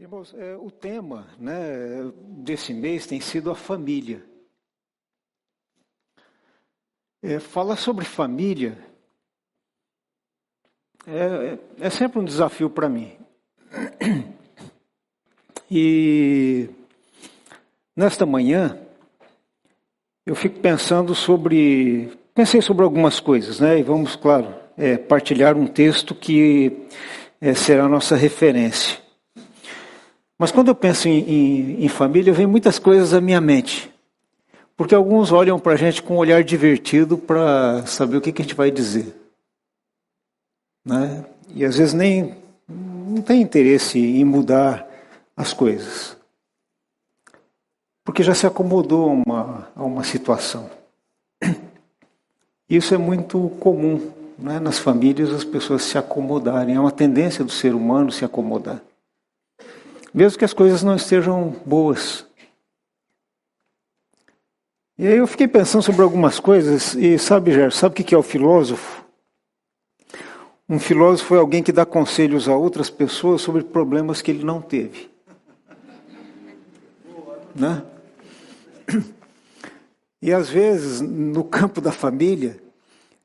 Irmãos, é, o tema né, desse mês tem sido a família. É, falar sobre família é, é sempre um desafio para mim. E nesta manhã eu fico pensando sobre, pensei sobre algumas coisas, né? E vamos, claro, é, partilhar um texto que é, será a nossa referência. Mas quando eu penso em, em, em família, vem muitas coisas à minha mente. Porque alguns olham para a gente com um olhar divertido para saber o que, que a gente vai dizer. Né? E às vezes nem não tem interesse em mudar as coisas. Porque já se acomodou a uma, a uma situação. Isso é muito comum né? nas famílias, as pessoas se acomodarem. É uma tendência do ser humano se acomodar mesmo que as coisas não estejam boas. E aí eu fiquei pensando sobre algumas coisas, e sabe, Gerson, sabe o que é o filósofo? Um filósofo é alguém que dá conselhos a outras pessoas sobre problemas que ele não teve. Né? E às vezes, no campo da família,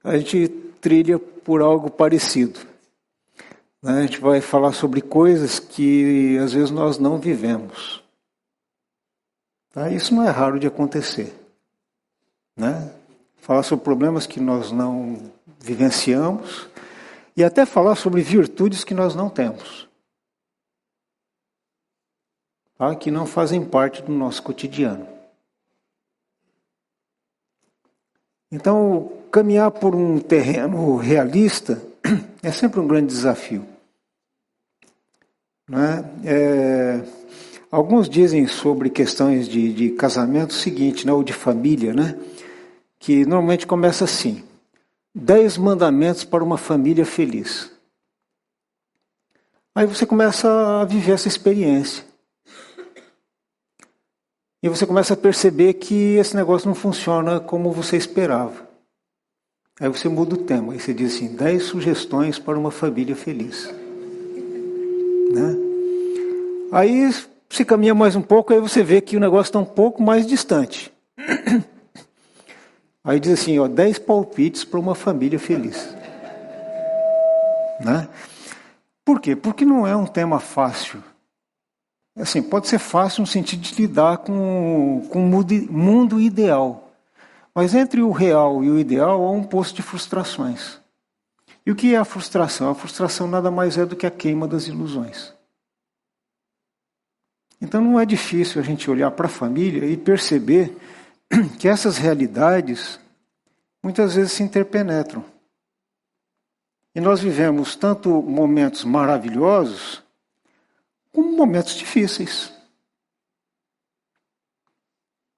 a gente trilha por algo parecido. Né? A gente vai falar sobre coisas que às vezes nós não vivemos. Tá? Isso não é raro de acontecer. Né? Falar sobre problemas que nós não vivenciamos e até falar sobre virtudes que nós não temos. Tá? Que não fazem parte do nosso cotidiano. Então, caminhar por um terreno realista é sempre um grande desafio. Né? É, alguns dizem sobre questões de, de casamento o seguinte, né, ou de família, né, que normalmente começa assim: dez mandamentos para uma família feliz. Aí você começa a viver essa experiência. E você começa a perceber que esse negócio não funciona como você esperava. Aí você muda o tema e você diz assim: 10 sugestões para uma família feliz. Aí se caminha mais um pouco, aí você vê que o negócio está um pouco mais distante. Aí diz assim, ó, 10 palpites para uma família feliz. Né? Por quê? Porque não é um tema fácil. Assim, pode ser fácil no sentido de lidar com, com o mundo ideal. Mas entre o real e o ideal há um poço de frustrações. E o que é a frustração? A frustração nada mais é do que a queima das ilusões. Então não é difícil a gente olhar para a família e perceber que essas realidades muitas vezes se interpenetram. E nós vivemos tanto momentos maravilhosos como momentos difíceis.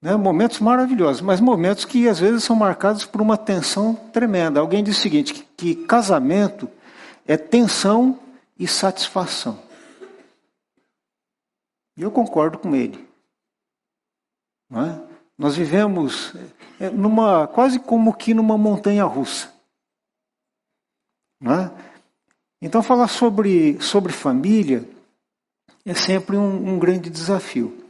Né? Momentos maravilhosos, mas momentos que às vezes são marcados por uma tensão tremenda. Alguém diz o seguinte: que, que casamento é tensão e satisfação. E eu concordo com ele. É? Nós vivemos é, numa quase como que numa montanha russa. É? Então falar sobre, sobre família é sempre um, um grande desafio.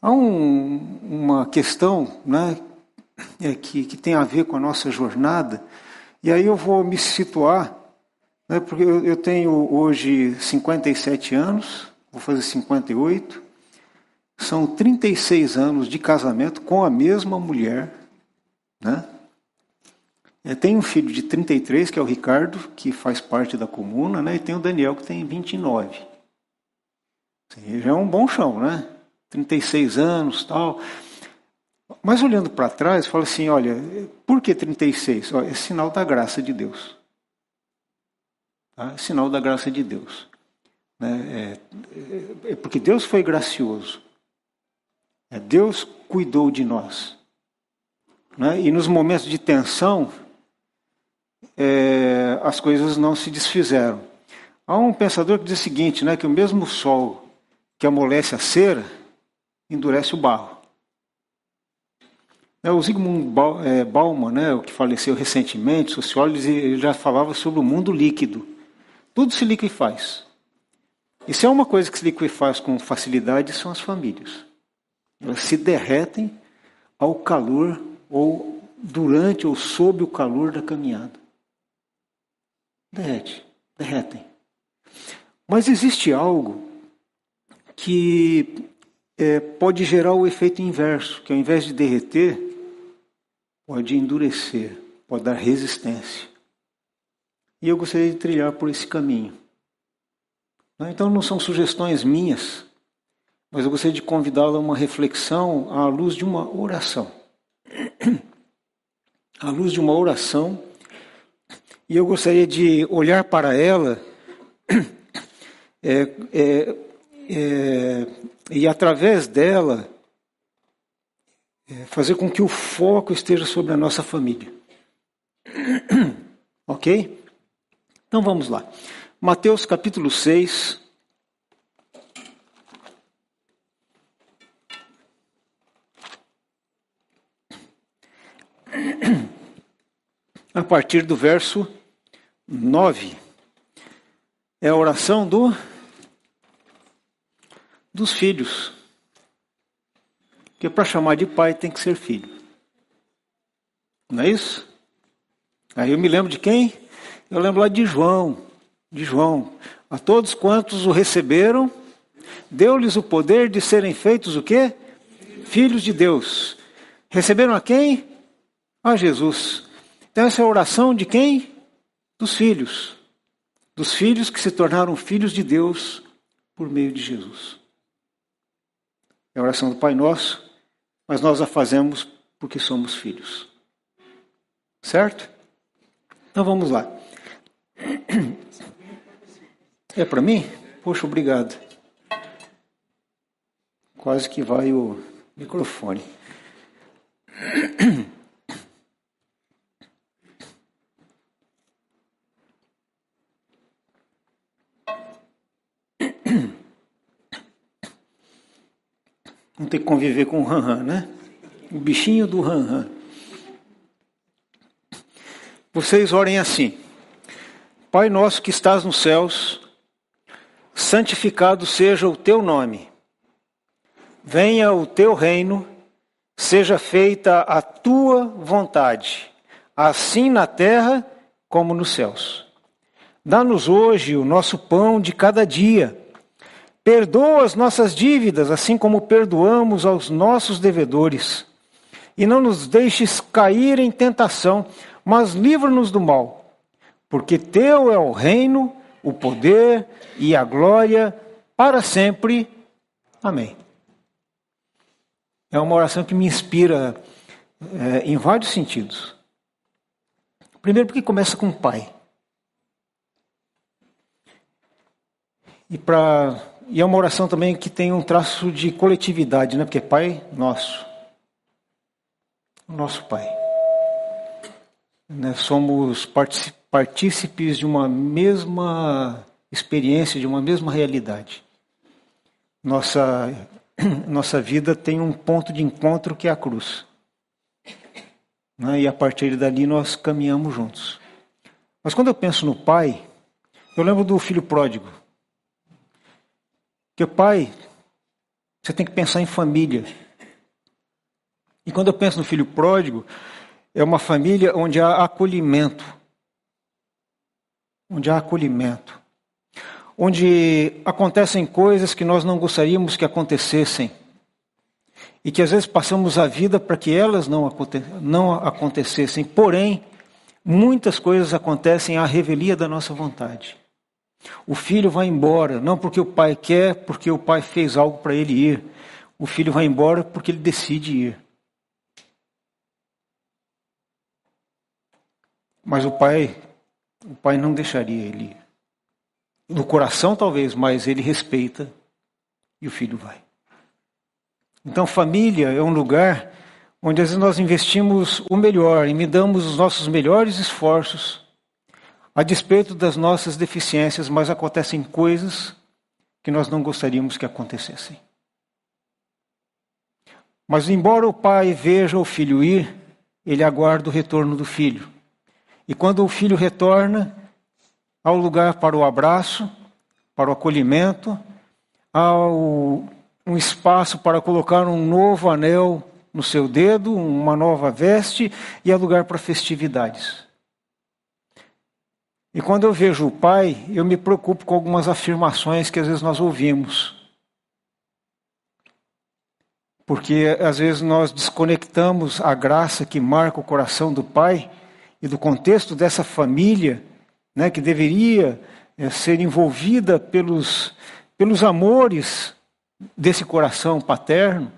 Há um, uma questão né, é, que, que tem a ver com a nossa jornada, e aí eu vou me situar, né, porque eu, eu tenho hoje 57 anos, vou fazer 58, são 36 anos de casamento com a mesma mulher. Né? Eu tenho um filho de 33, que é o Ricardo, que faz parte da comuna, né? e tem o Daniel, que tem 29. Assim, já é um bom chão, né? 36 anos tal. Mas olhando para trás, fala assim: olha, por que 36? Olha, é sinal da graça de Deus. Tá? É sinal da graça de Deus. Né? É, é, é porque Deus foi gracioso. É, Deus cuidou de nós. Né? E nos momentos de tensão, é, as coisas não se desfizeram. Há um pensador que diz o seguinte, né, que o mesmo sol que amolece a cera, endurece o barro. É, o Zygmunt é, Bauman, né, o que faleceu recentemente, sociólogo, ele já falava sobre o mundo líquido. Tudo se liquefaz. E se é uma coisa que se liquefaz com facilidade, são as famílias. Elas se derretem ao calor ou durante ou sob o calor da caminhada. Derrete, derretem. Mas existe algo que é, pode gerar o efeito inverso, que ao invés de derreter, pode endurecer, pode dar resistência. E eu gostaria de trilhar por esse caminho. Então não são sugestões minhas, mas eu gostaria de convidá-la a uma reflexão à luz de uma oração. À luz de uma oração, e eu gostaria de olhar para ela é, é, é, e através dela é, fazer com que o foco esteja sobre a nossa família. ok? Então vamos lá. Mateus capítulo 6. A partir do verso 9. É a oração do dos filhos. Porque para chamar de pai tem que ser filho. Não é isso? Aí eu me lembro de quem? Eu lembro lá de João de João. A todos quantos o receberam, deu-lhes o poder de serem feitos o quê? Filhos de Deus. Receberam a quem? A Jesus. Então essa é a oração de quem? Dos filhos. Dos filhos que se tornaram filhos de Deus por meio de Jesus. É a oração do Pai Nosso, mas nós a fazemos porque somos filhos. Certo? Então vamos lá. É para mim? Poxa, obrigado. Quase que vai o microfone. Não ter que conviver com o ran, né? O bichinho do ran. Vocês orem assim. Pai nosso que estás nos céus, santificado seja o teu nome. Venha o teu reino, seja feita a tua vontade, assim na terra como nos céus. Dá-nos hoje o nosso pão de cada dia. Perdoa as nossas dívidas, assim como perdoamos aos nossos devedores. E não nos deixes cair em tentação, mas livra-nos do mal. Porque teu é o reino, o poder e a glória para sempre. Amém. É uma oração que me inspira é, em vários sentidos. Primeiro, porque começa com o Pai. E, pra, e é uma oração também que tem um traço de coletividade, né? porque Pai nosso. Nosso Pai. Né? Somos partícipes de uma mesma experiência, de uma mesma realidade. Nossa, nossa vida tem um ponto de encontro que é a cruz. Né? E a partir dali nós caminhamos juntos. Mas quando eu penso no pai, eu lembro do filho pródigo. Que pai, você tem que pensar em família. E quando eu penso no filho pródigo, é uma família onde há acolhimento. Onde há acolhimento onde acontecem coisas que nós não gostaríamos que acontecessem e que às vezes passamos a vida para que elas não, aconte não acontecessem. Porém, muitas coisas acontecem à revelia da nossa vontade. O filho vai embora, não porque o pai quer, porque o pai fez algo para ele ir. O filho vai embora porque ele decide ir. Mas o pai, o pai não deixaria ele no coração talvez, mas ele respeita e o filho vai. Então, família é um lugar onde às vezes nós investimos o melhor e me damos os nossos melhores esforços a despeito das nossas deficiências, mas acontecem coisas que nós não gostaríamos que acontecessem. Mas, embora o pai veja o filho ir, ele aguarda o retorno do filho. E quando o filho retorna, ao lugar para o abraço, para o acolhimento, há um espaço para colocar um novo anel no seu dedo, uma nova veste e há lugar para festividades. E quando eu vejo o pai, eu me preocupo com algumas afirmações que às vezes nós ouvimos. Porque às vezes nós desconectamos a graça que marca o coração do pai e do contexto dessa família, né, que deveria é, ser envolvida pelos, pelos amores desse coração paterno,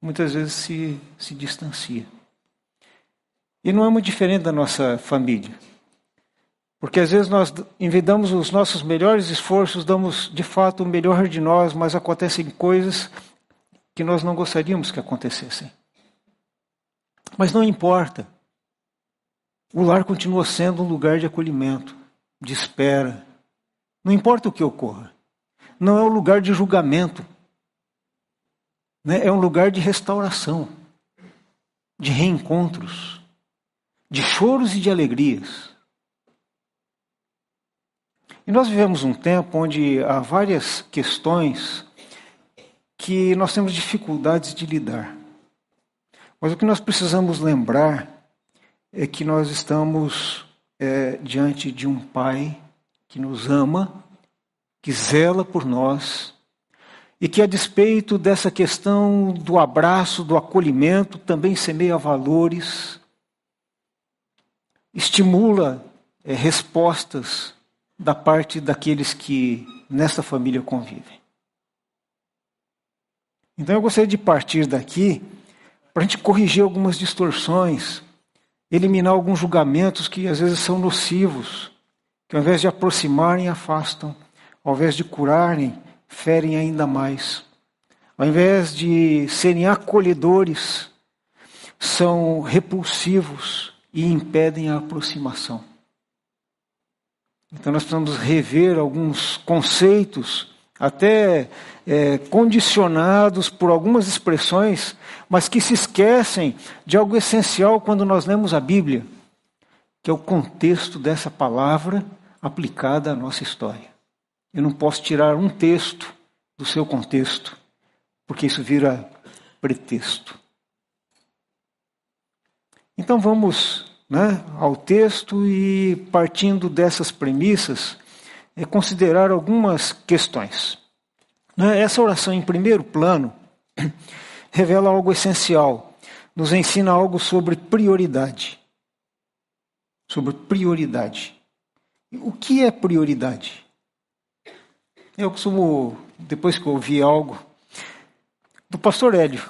muitas vezes se, se distancia. E não é muito diferente da nossa família. Porque às vezes nós envidamos os nossos melhores esforços, damos de fato o melhor de nós, mas acontecem coisas que nós não gostaríamos que acontecessem. Mas não importa. O lar continua sendo um lugar de acolhimento, de espera. Não importa o que ocorra. Não é um lugar de julgamento. Né? É um lugar de restauração, de reencontros, de choros e de alegrias. E nós vivemos um tempo onde há várias questões que nós temos dificuldades de lidar. Mas o que nós precisamos lembrar é que nós estamos é, diante de um Pai que nos ama, que zela por nós, e que, a despeito dessa questão do abraço, do acolhimento, também semeia valores, estimula é, respostas da parte daqueles que nesta família convivem. Então eu gostaria de partir daqui para a gente corrigir algumas distorções, eliminar alguns julgamentos que às vezes são nocivos, que ao invés de aproximarem, afastam, ao invés de curarem, ferem ainda mais. Ao invés de serem acolhedores, são repulsivos e impedem a aproximação. Então nós precisamos rever alguns conceitos, até é, condicionados por algumas expressões, mas que se esquecem de algo essencial quando nós lemos a Bíblia, que é o contexto dessa palavra aplicada à nossa história. Eu não posso tirar um texto do seu contexto, porque isso vira pretexto. Então vamos né, ao texto e, partindo dessas premissas, considerar algumas questões. Né, essa oração, em primeiro plano, revela algo essencial, nos ensina algo sobre prioridade. Sobre prioridade. O que é prioridade? Eu costumo, depois que ouvi algo, do pastor Hélio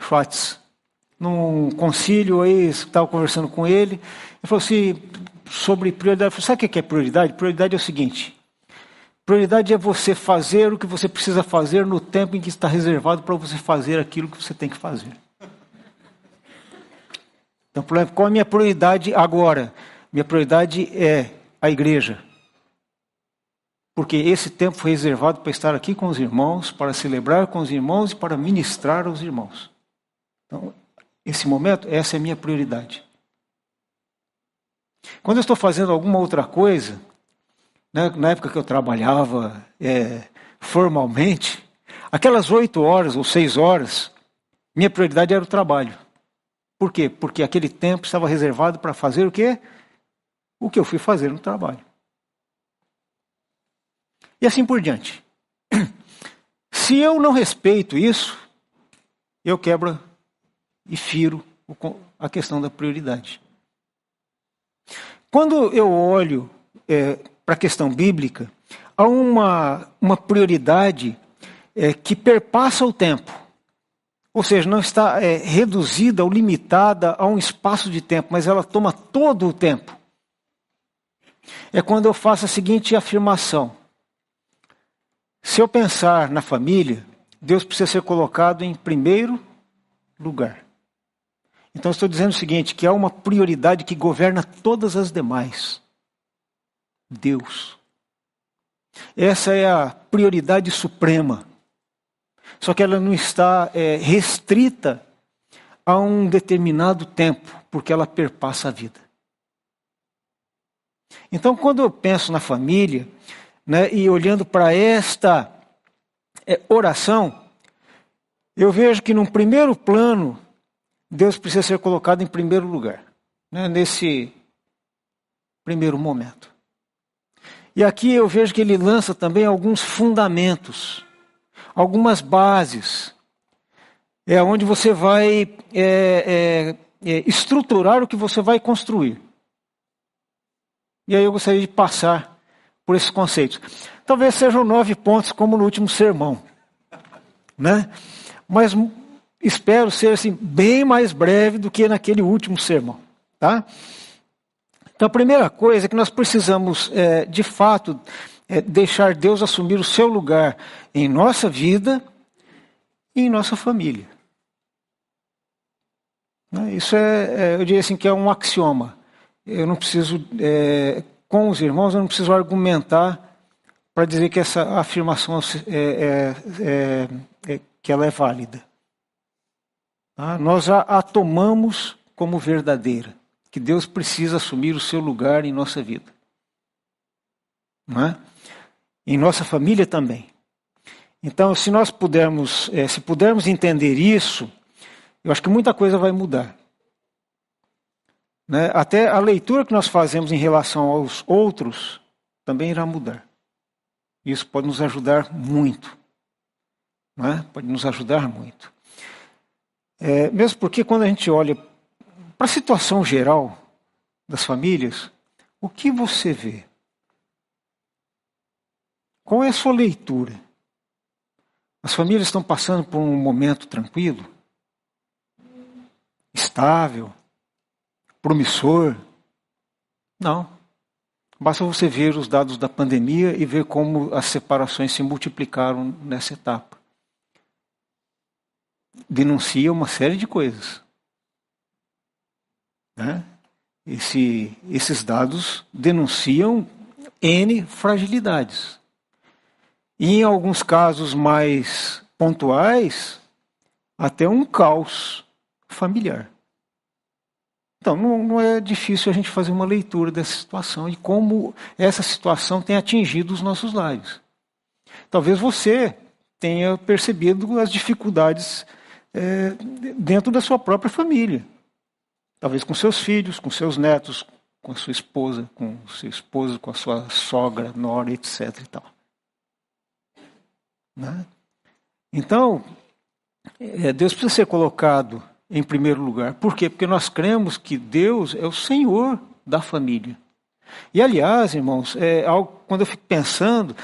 Schwartz, num concílio aí, estava conversando com ele, ele falou assim, sobre prioridade, sabe o que é prioridade? Prioridade é o seguinte, prioridade é você fazer o que você precisa fazer no tempo em que está reservado para você fazer aquilo que você tem que fazer. Então, qual é a minha prioridade agora? Minha prioridade é a igreja. Porque esse tempo foi reservado para estar aqui com os irmãos, para celebrar com os irmãos e para ministrar aos irmãos. Então, esse momento, essa é a minha prioridade. Quando eu estou fazendo alguma outra coisa, né, na época que eu trabalhava é, formalmente, aquelas oito horas ou seis horas, minha prioridade era o trabalho. Por quê? Porque aquele tempo estava reservado para fazer o quê? O que eu fui fazer no trabalho. E assim por diante. Se eu não respeito isso, eu quebro e firo a questão da prioridade. Quando eu olho é, para a questão bíblica, há uma, uma prioridade é, que perpassa o tempo. Ou seja, não está é, reduzida ou limitada a um espaço de tempo, mas ela toma todo o tempo. É quando eu faço a seguinte afirmação: se eu pensar na família, Deus precisa ser colocado em primeiro lugar. Então estou dizendo o seguinte, que há uma prioridade que governa todas as demais. Deus. Essa é a prioridade suprema. Só que ela não está é, restrita a um determinado tempo, porque ela perpassa a vida. Então, quando eu penso na família, né, e olhando para esta é, oração, eu vejo que, num primeiro plano, Deus precisa ser colocado em primeiro lugar, né, nesse primeiro momento. E aqui eu vejo que ele lança também alguns fundamentos, algumas bases, é onde você vai é, é, é, estruturar o que você vai construir. E aí eu gostaria de passar por esses conceitos. Talvez sejam nove pontos, como no último sermão, né? Mas espero ser assim bem mais breve do que naquele último sermão, tá? Então, a primeira coisa é que nós precisamos, é, de fato, é, deixar Deus assumir o seu lugar em nossa vida e em nossa família. Né, isso é, é eu diria assim, que é um axioma. Eu não preciso, é, com os irmãos, eu não preciso argumentar para dizer que essa afirmação é, é, é, que ela é válida. Tá? Nós a, a tomamos como verdadeira que Deus precisa assumir o seu lugar em nossa vida. Não é? Em nossa família também. Então, se nós pudermos, é, se pudermos entender isso, eu acho que muita coisa vai mudar. Né? Até a leitura que nós fazemos em relação aos outros também irá mudar. Isso pode nos ajudar muito. Não é? Pode nos ajudar muito. É, mesmo porque quando a gente olha para a situação geral das famílias, o que você vê? Qual é a sua leitura? As famílias estão passando por um momento tranquilo, estável, promissor? Não. Basta você ver os dados da pandemia e ver como as separações se multiplicaram nessa etapa. Denuncia uma série de coisas. Né? Esse, esses dados denunciam N fragilidades. E em alguns casos mais pontuais, até um caos familiar. Então, não, não, é difícil a gente fazer uma leitura dessa situação e como essa situação tem atingido os nossos lares. Talvez você tenha percebido as dificuldades é, dentro da sua própria família. Talvez com seus filhos, com seus netos, com a sua esposa, com o seu esposo, com a sua sogra, nora, etc. E tal. Né? Então, é, Deus precisa ser colocado em primeiro lugar. Por quê? Porque nós cremos que Deus é o Senhor da família. E, aliás, irmãos, é algo, quando eu fico pensando,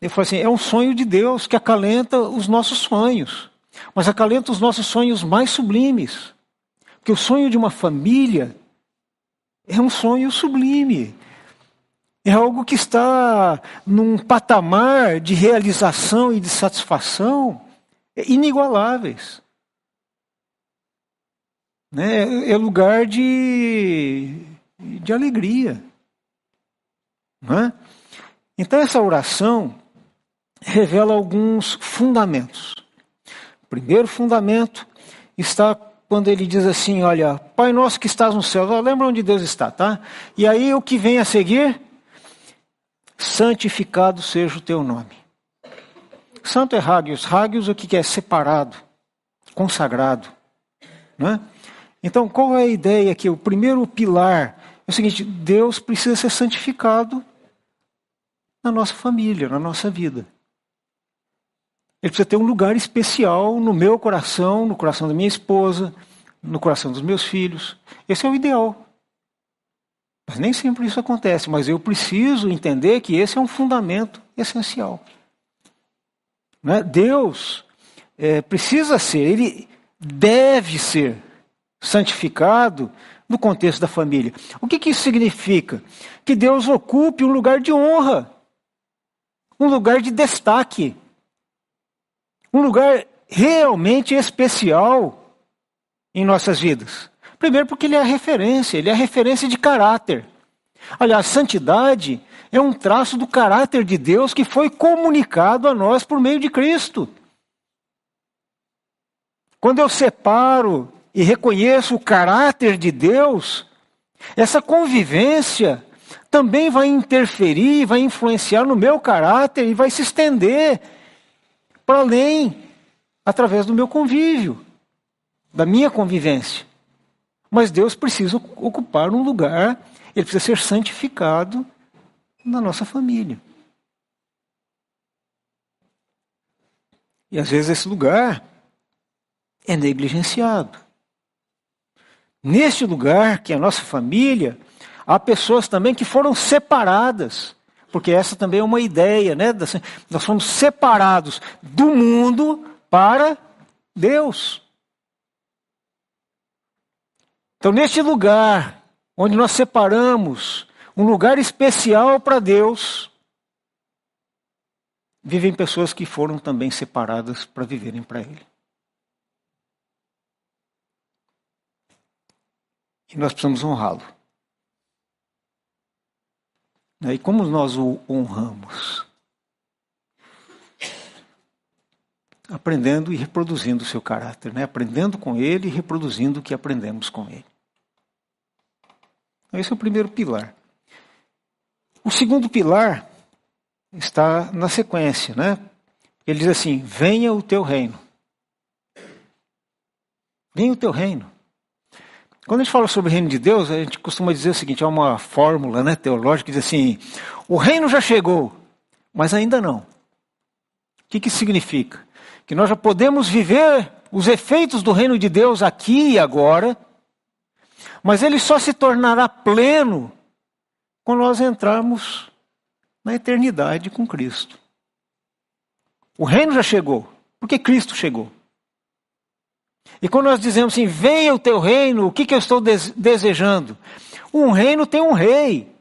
eu falo assim, é um sonho de Deus que acalenta os nossos sonhos, mas acalenta os nossos sonhos mais sublimes. Porque o sonho de uma família é um sonho sublime. É algo que está num patamar de realização e de satisfação inigualáveis. Né? É lugar de, de alegria. Não é? Então, essa oração revela alguns fundamentos. O primeiro fundamento está quando ele diz assim: Olha, Pai nosso que estás no céu, lembra onde Deus está, tá? E aí o que vem a seguir? Santificado seja o teu nome. Santo é Hagios. Hagios o que é? Separado, consagrado. Né? Então, qual é a ideia aqui? O primeiro pilar é o seguinte: Deus precisa ser santificado na nossa família, na nossa vida. Ele precisa ter um lugar especial no meu coração, no coração da minha esposa, no coração dos meus filhos. Esse é o ideal. Mas nem sempre isso acontece, mas eu preciso entender que esse é um fundamento essencial. Né? Deus é, precisa ser, ele deve ser santificado no contexto da família. O que, que isso significa? Que Deus ocupe um lugar de honra, um lugar de destaque um lugar realmente especial em nossas vidas. Primeiro, porque ele é a referência, ele é a referência de caráter. Aliás, santidade é um traço do caráter de Deus que foi comunicado a nós por meio de Cristo. Quando eu separo e reconheço o caráter de Deus, essa convivência também vai interferir, vai influenciar no meu caráter e vai se estender para além, através do meu convívio, da minha convivência. Mas Deus precisa ocupar um lugar, ele precisa ser santificado na nossa família. E às vezes esse lugar é negligenciado. Neste lugar, que é a nossa família, há pessoas também que foram separadas, porque essa também é uma ideia, né? Nós somos separados do mundo para Deus. Então, neste lugar, onde nós separamos um lugar especial para Deus, vivem pessoas que foram também separadas para viverem para Ele. E nós precisamos honrá-lo. E como nós o honramos? Aprendendo e reproduzindo o seu caráter, né? aprendendo com ele e reproduzindo o que aprendemos com ele. Esse é o primeiro pilar. O segundo pilar está na sequência, né? Ele diz assim: venha o teu reino. Venha o teu reino. Quando a gente fala sobre o reino de Deus, a gente costuma dizer o seguinte: é uma fórmula né, teológica que diz assim: o reino já chegou, mas ainda não. O que, que significa? Que nós já podemos viver os efeitos do reino de Deus aqui e agora, mas ele só se tornará pleno quando nós entrarmos na eternidade com Cristo. O reino já chegou, porque Cristo chegou. E quando nós dizemos assim, venha o teu reino, o que, que eu estou desejando? Um reino tem um rei.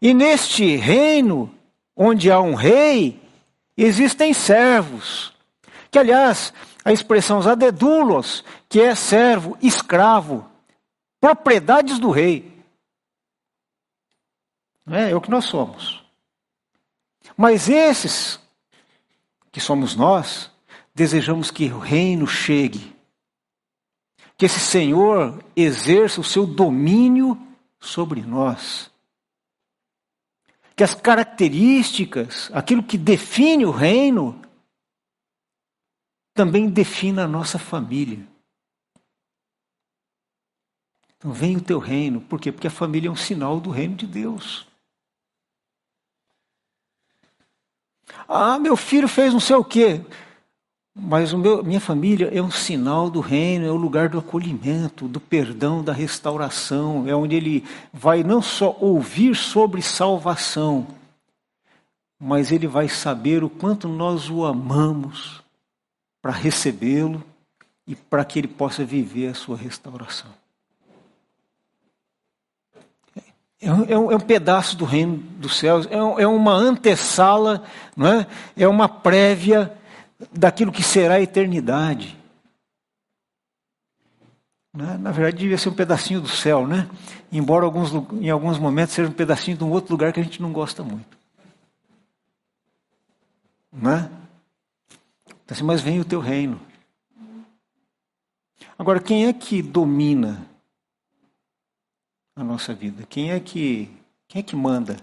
E neste reino, onde há um rei, existem servos. Que, aliás, a expressão zadedulos, que é servo, escravo, propriedades do rei. É, é o que nós somos. Mas esses, que somos nós, desejamos que o reino chegue, que esse Senhor exerça o seu domínio sobre nós. Que as características, aquilo que define o reino, também defina a nossa família. Então vem o teu reino, por quê? Porque a família é um sinal do reino de Deus. Ah, meu filho fez não sei o quê. Mas meu, minha família é um sinal do reino, é o lugar do acolhimento, do perdão, da restauração. É onde ele vai não só ouvir sobre salvação, mas ele vai saber o quanto nós o amamos para recebê-lo e para que ele possa viver a sua restauração. É um, é um, pedaço do reino dos céus, é, um, é uma antessala, não é? é uma prévia daquilo que será a eternidade. Né? Na verdade, devia ser um pedacinho do céu, né? Embora alguns, em alguns momentos seja um pedacinho de um outro lugar que a gente não gosta muito. Né? Então, assim, mas vem o teu reino. Agora, quem é que domina a nossa vida? Quem é que, quem é que manda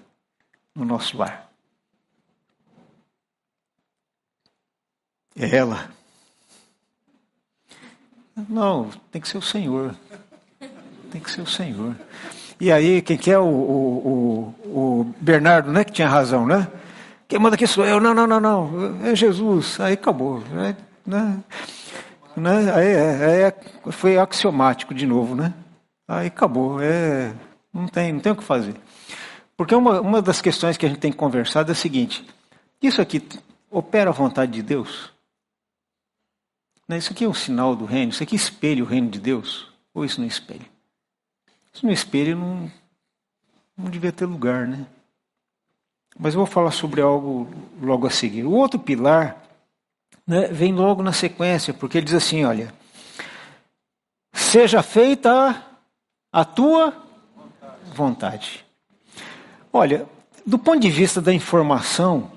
no nosso lar? É ela. Não, tem que ser o Senhor. Tem que ser o Senhor. E aí, quem que é o, o, o, o Bernardo, né? Que tinha razão, né? Quem manda aqui sou eu. Não, não, não, não. É Jesus. Aí acabou. Né? Né? né? Aí, aí é, foi axiomático de novo, né? Aí acabou. É, não, tem, não tem o que fazer. Porque uma, uma das questões que a gente tem conversado é a seguinte: isso aqui opera a vontade de Deus? Né, isso aqui é um sinal do reino? Isso aqui espelha o reino de Deus? Ou isso não espelha? Isso não espelha, não, não devia ter lugar, né? Mas eu vou falar sobre algo logo a seguir. O outro pilar né, vem logo na sequência, porque ele diz assim: olha, seja feita a tua vontade. Olha, do ponto de vista da informação,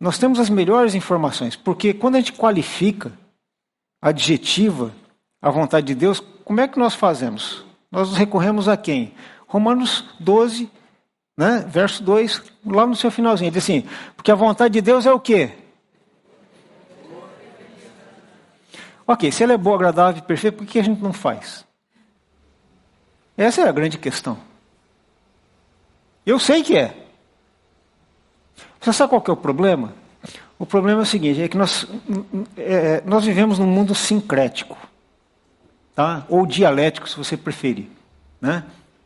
nós temos as melhores informações, porque quando a gente qualifica adjetiva a vontade de Deus, como é que nós fazemos? Nós recorremos a quem? Romanos 12, né, verso 2, lá no seu finalzinho, ele diz assim: porque a vontade de Deus é o quê? Ok, se ela é boa, agradável e perfeita, por que a gente não faz? Essa é a grande questão. Eu sei que é. Você sabe qual que é o problema? O problema é o seguinte, é que nós, é, nós vivemos num mundo sincrético, tá? ou dialético, se você preferir. Né?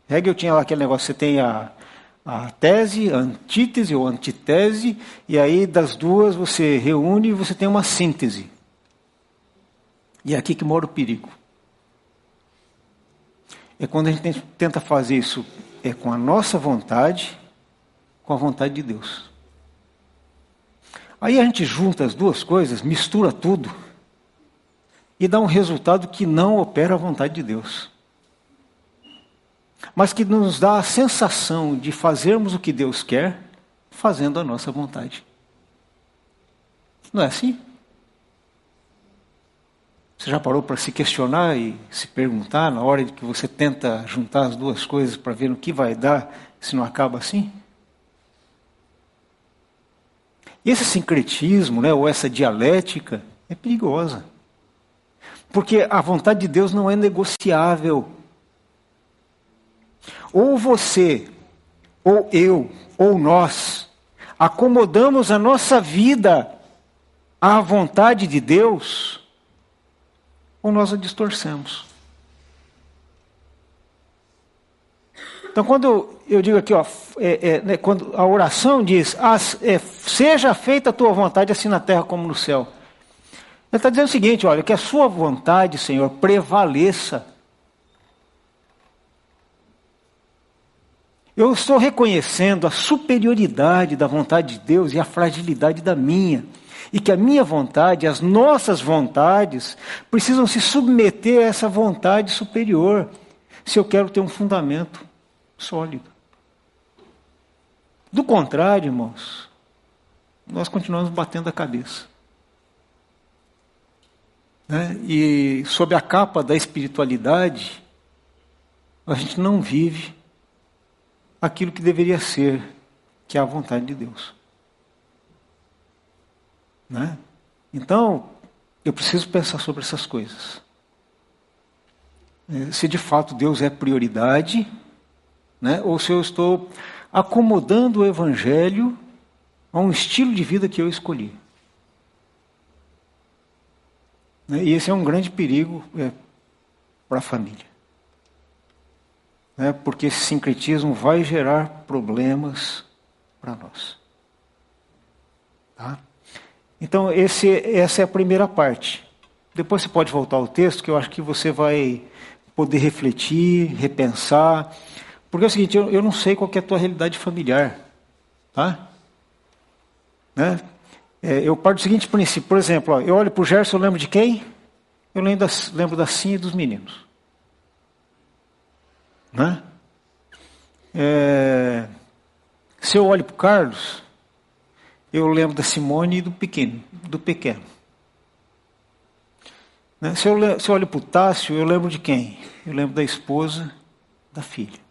Hegel tinha lá aquele negócio, você tem a, a tese, a antítese ou antitese, e aí das duas você reúne e você tem uma síntese. E é aqui que mora o perigo. É quando a gente tenta fazer isso é com a nossa vontade, com a vontade de Deus. Aí a gente junta as duas coisas, mistura tudo e dá um resultado que não opera a vontade de Deus. Mas que nos dá a sensação de fazermos o que Deus quer, fazendo a nossa vontade. Não é assim? Você já parou para se questionar e se perguntar na hora de que você tenta juntar as duas coisas para ver no que vai dar se não acaba assim? E esse sincretismo, né, ou essa dialética, é perigosa. Porque a vontade de Deus não é negociável. Ou você, ou eu, ou nós, acomodamos a nossa vida à vontade de Deus, ou nós a distorcemos. Então, quando eu digo aqui, ó, é, é, né, quando a oração diz, ah, é, seja feita a tua vontade assim na terra como no céu. Ele está dizendo o seguinte, olha, que a sua vontade, Senhor, prevaleça. Eu estou reconhecendo a superioridade da vontade de Deus e a fragilidade da minha e que a minha vontade, as nossas vontades, precisam se submeter a essa vontade superior, se eu quero ter um fundamento sólido. Do contrário, irmãos, nós continuamos batendo a cabeça. Né? E sob a capa da espiritualidade, a gente não vive aquilo que deveria ser, que é a vontade de Deus. Né? Então, eu preciso pensar sobre essas coisas. É, se de fato Deus é prioridade, né? ou se eu estou acomodando o Evangelho a um estilo de vida que eu escolhi. Né? E esse é um grande perigo é, para a família. Né? Porque esse sincretismo vai gerar problemas para nós. Tá? Então, esse, essa é a primeira parte. Depois você pode voltar ao texto, que eu acho que você vai poder refletir, repensar. Porque é o seguinte, eu, eu não sei qual é a tua realidade familiar. Tá? Né? É, eu parto do seguinte princípio, por exemplo, ó, eu olho para o Gerson, eu lembro de quem? Eu lembro da, lembro da Sim e dos meninos. Né? É, se eu olho para o Carlos, eu lembro da Simone e do pequeno. Do pequeno. Né? Se, eu, se eu olho para o Tássio, eu lembro de quem? Eu lembro da esposa, da filha.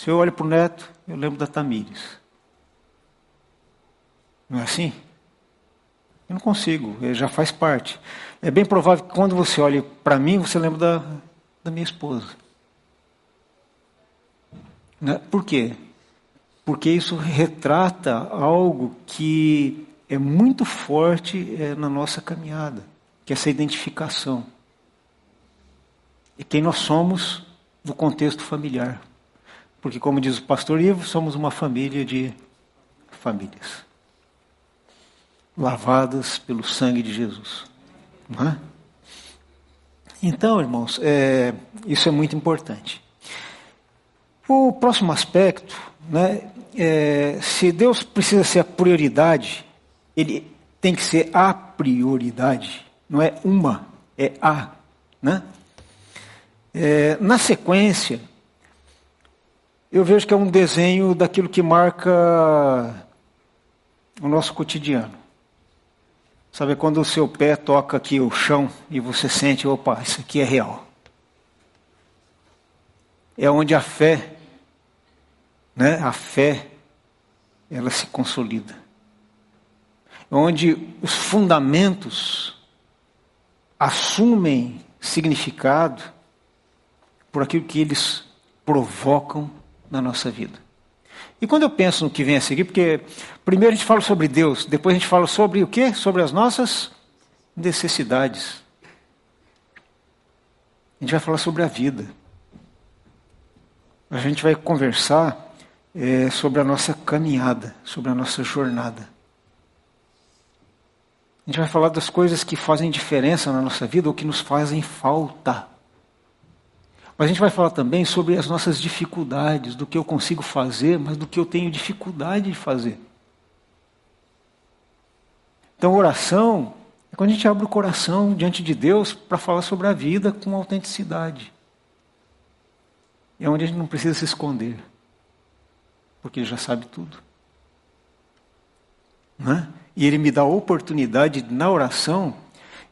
Se eu olho para o neto, eu lembro da Tamires. Não é assim? Eu não consigo, já faz parte. É bem provável que quando você olha para mim, você lembra da, da minha esposa. Né? Por quê? porque isso retrata algo que é muito forte é, na nossa caminhada, que é essa identificação. E quem nós somos no contexto familiar. Porque, como diz o pastor Ivo, somos uma família de famílias. Lavadas pelo sangue de Jesus. Não é? Então, irmãos, é, isso é muito importante. O próximo aspecto né, é, se Deus precisa ser a prioridade, ele tem que ser a prioridade, não é uma, é a. Né? É, na sequência, eu vejo que é um desenho daquilo que marca o nosso cotidiano. Sabe quando o seu pé toca aqui o chão e você sente, opa, isso aqui é real. É onde a fé né, a fé ela se consolida. Onde os fundamentos assumem significado por aquilo que eles provocam na nossa vida. E quando eu penso no que vem a seguir, porque primeiro a gente fala sobre Deus, depois a gente fala sobre o quê? Sobre as nossas necessidades. A gente vai falar sobre a vida. A gente vai conversar é, sobre a nossa caminhada, sobre a nossa jornada. A gente vai falar das coisas que fazem diferença na nossa vida ou que nos fazem falta. Mas a gente vai falar também sobre as nossas dificuldades, do que eu consigo fazer, mas do que eu tenho dificuldade de fazer. Então, oração é quando a gente abre o coração diante de Deus para falar sobre a vida com autenticidade. É onde a gente não precisa se esconder, porque Ele já sabe tudo. Né? E Ele me dá a oportunidade, na oração,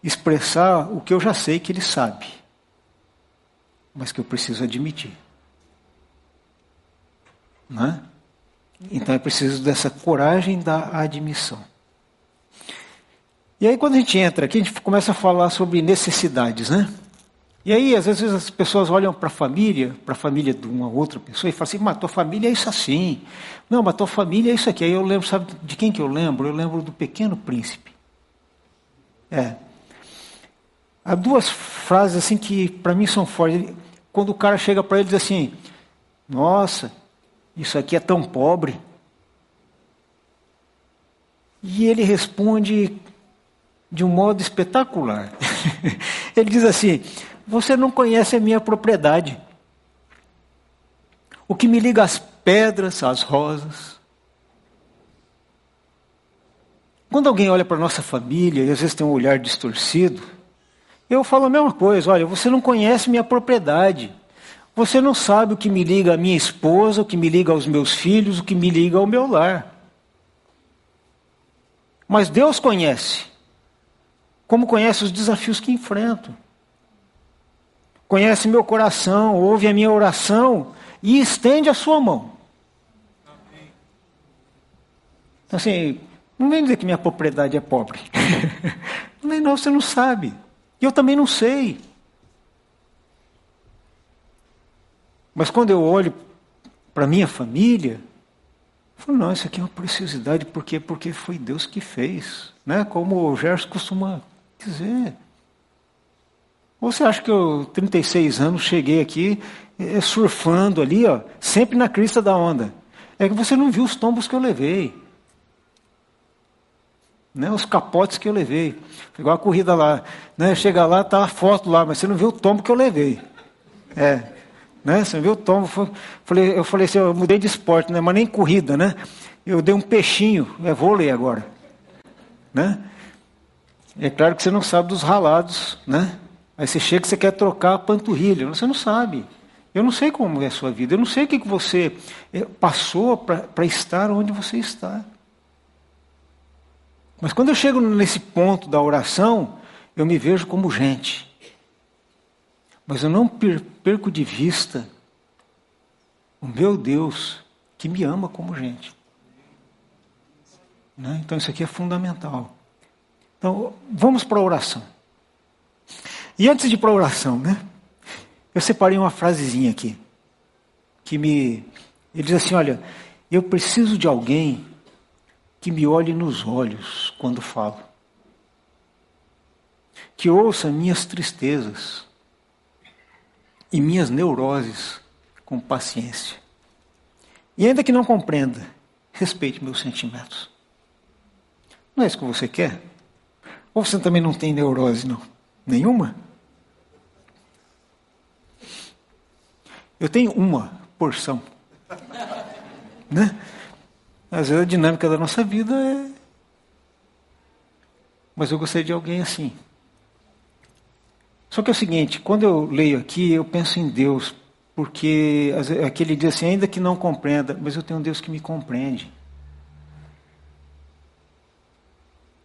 expressar o que eu já sei que Ele sabe, mas que eu preciso admitir. Né? Então é preciso dessa coragem da admissão. E aí quando a gente entra aqui, a gente começa a falar sobre necessidades, né? E aí, às vezes, as pessoas olham para a família, para a família de uma outra pessoa, e falam assim, mas tua família é isso assim. Não, mas tua família é isso aqui. Aí eu lembro, sabe de quem que eu lembro? Eu lembro do pequeno príncipe. É. Há duas frases assim que para mim são fortes. Quando o cara chega para ele e diz assim, nossa, isso aqui é tão pobre. E ele responde de um modo espetacular. ele diz assim: Você não conhece a minha propriedade. O que me liga às pedras, às rosas. Quando alguém olha para nossa família e às vezes tem um olhar distorcido, eu falo a mesma coisa: olha, você não conhece minha propriedade. Você não sabe o que me liga à minha esposa, o que me liga aos meus filhos, o que me liga ao meu lar. Mas Deus conhece como conhece os desafios que enfrento. Conhece meu coração, ouve a minha oração e estende a sua mão. Então, assim, não vem dizer que minha propriedade é pobre. Nem não, você não sabe. E eu também não sei. Mas quando eu olho para minha família, eu falo, não, isso aqui é uma preciosidade, porque porque foi Deus que fez, né? Como o Gerson costuma dizer, ou você acha que eu, 36 anos, cheguei aqui é, surfando ali, ó, sempre na crista da onda? É que você não viu os tombos que eu levei. Né, os capotes que eu levei. Igual a corrida lá. Né, chega lá, tá a foto lá, mas você não viu o tombo que eu levei. É. Né, você não viu o tombo. Falei, eu falei assim, eu mudei de esporte, né, mas nem corrida, né? Eu dei um peixinho, é vôlei agora. Né? É claro que você não sabe dos ralados, né? Aí você chega e você quer trocar a panturrilha. Você não sabe. Eu não sei como é a sua vida. Eu não sei o que você eh, passou para estar onde você está. Mas quando eu chego nesse ponto da oração, eu me vejo como gente. Mas eu não perco de vista o meu Deus que me ama como gente. Né? Então isso aqui é fundamental. Então, vamos para a oração. E antes de ir para a oração, né? Eu separei uma frasezinha aqui. Que me. Ele diz assim: olha, eu preciso de alguém que me olhe nos olhos quando falo. Que ouça minhas tristezas e minhas neuroses com paciência. E ainda que não compreenda, respeite meus sentimentos. Não é isso que você quer? Ou você também não tem neurose, não? Nenhuma? Eu tenho uma porção. Né? Às vezes a dinâmica da nossa vida é. Mas eu gostaria de alguém assim. Só que é o seguinte, quando eu leio aqui, eu penso em Deus, porque aquele diz assim, ainda que não compreenda, mas eu tenho um Deus que me compreende.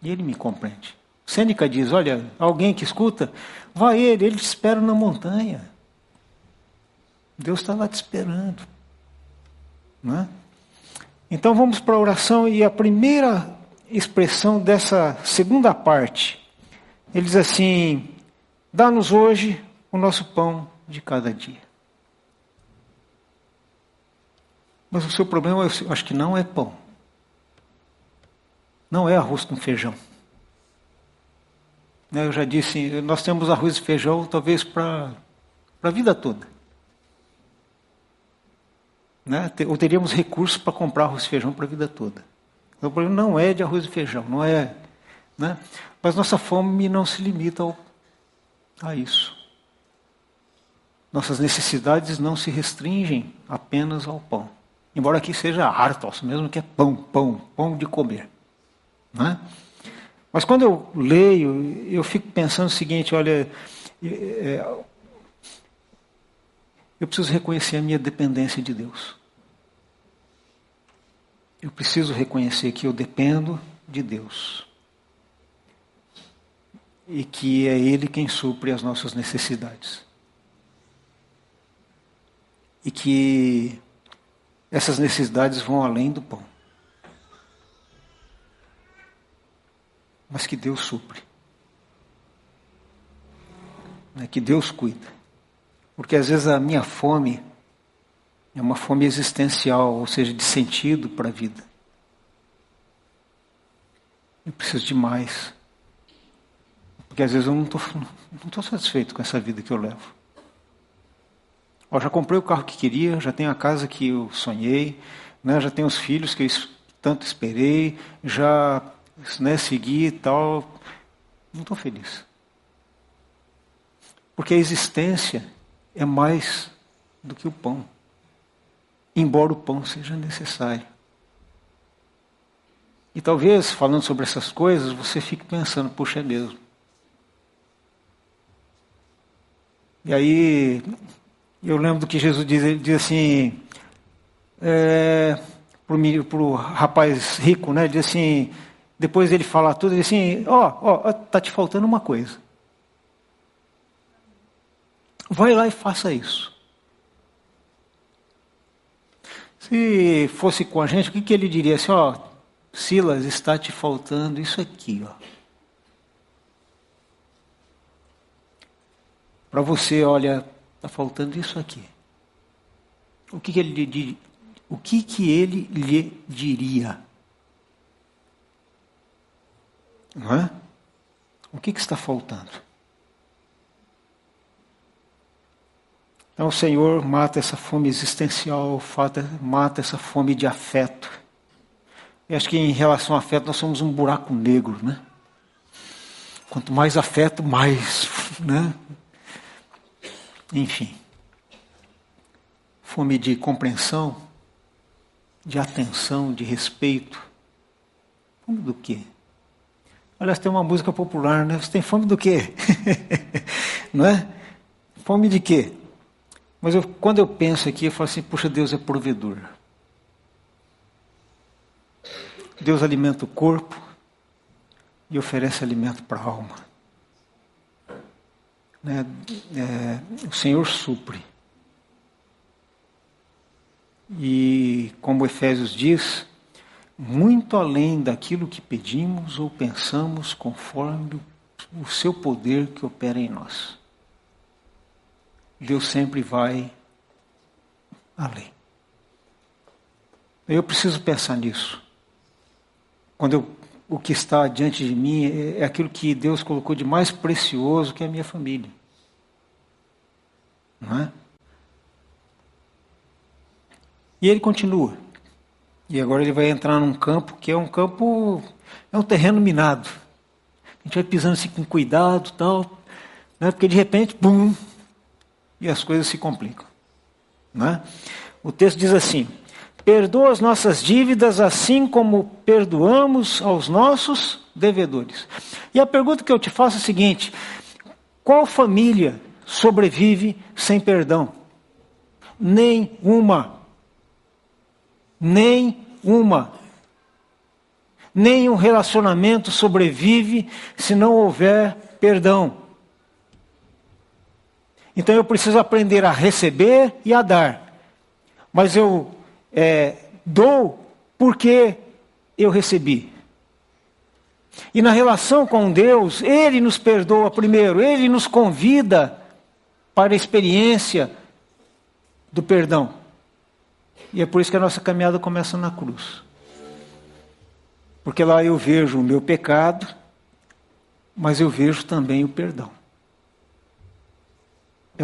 E Ele me compreende. Sêneca diz: olha, alguém que escuta, vai ele, ele te espera na montanha. Deus está lá te esperando. Né? Então vamos para a oração e a primeira expressão dessa segunda parte, ele diz assim: dá-nos hoje o nosso pão de cada dia. Mas o seu problema, eu acho que não é pão. Não é arroz com feijão. Né, eu já disse, nós temos arroz e feijão talvez para a vida toda. Né? Ou teríamos recursos para comprar arroz e feijão para a vida toda. Então, o problema não é de arroz e feijão, não é. Né? Mas nossa fome não se limita ao, a isso. Nossas necessidades não se restringem apenas ao pão. Embora aqui seja artos, mesmo que é pão, pão, pão de comer. Né? Mas quando eu leio, eu fico pensando o seguinte: olha, é, eu preciso reconhecer a minha dependência de Deus. Eu preciso reconhecer que eu dependo de Deus. E que é Ele quem supre as nossas necessidades. E que essas necessidades vão além do pão. Mas que Deus supre. Né, que Deus cuida. Porque às vezes a minha fome é uma fome existencial, ou seja, de sentido para a vida. Eu preciso de mais. Porque às vezes eu não estou não satisfeito com essa vida que eu levo. Ó, já comprei o carro que queria, já tenho a casa que eu sonhei, né, já tenho os filhos que eu tanto esperei, já né, segui e tal. Não estou feliz. Porque a existência é mais do que o pão. Embora o pão seja necessário. E talvez, falando sobre essas coisas, você fique pensando, puxa, é mesmo. E aí, eu lembro do que Jesus diz, diz assim, é, para o rapaz rico, né? Diz assim, depois ele fala tudo, ele diz assim, ó, oh, ó, tá te faltando uma coisa. Vai lá e faça isso. Se fosse com a gente, o que, que ele diria assim, ó, Silas, está te faltando isso aqui, ó. Para você, olha, Está faltando isso aqui. O que, que ele o que, que ele lhe diria? Não é? O que, que está faltando? Então o Senhor mata essa fome existencial, mata essa fome de afeto. Eu acho que em relação ao afeto nós somos um buraco negro, né? Quanto mais afeto, mais, né? Enfim. Fome de compreensão, de atenção, de respeito. Fome do quê? Aliás, tem uma música popular, né? Você tem fome do quê? Não é? Fome de quê? Mas eu, quando eu penso aqui, eu falo assim: puxa, Deus é provedor. Deus alimenta o corpo e oferece alimento para a alma né, é, o Senhor supre. E, como Efésios diz, muito além daquilo que pedimos ou pensamos, conforme o seu poder que opera em nós. Deus sempre vai além. Eu preciso pensar nisso. Quando eu o que está diante de mim é, é aquilo que Deus colocou de mais precioso, que é a minha família. Não é? E ele continua. E agora ele vai entrar num campo que é um campo, é um terreno minado. A gente vai pisando assim com cuidado tal, né? porque de repente, pum, e as coisas se complicam. Não é? O texto diz assim: Perdoa as nossas dívidas assim como perdoamos aos nossos devedores. E a pergunta que eu te faço é a seguinte: qual família sobrevive sem perdão? Nenhuma. Nenhuma. Nenhum relacionamento sobrevive se não houver perdão. Então eu preciso aprender a receber e a dar. Mas eu é, dou porque eu recebi. E na relação com Deus, Ele nos perdoa primeiro, Ele nos convida para a experiência do perdão. E é por isso que a nossa caminhada começa na cruz. Porque lá eu vejo o meu pecado, mas eu vejo também o perdão.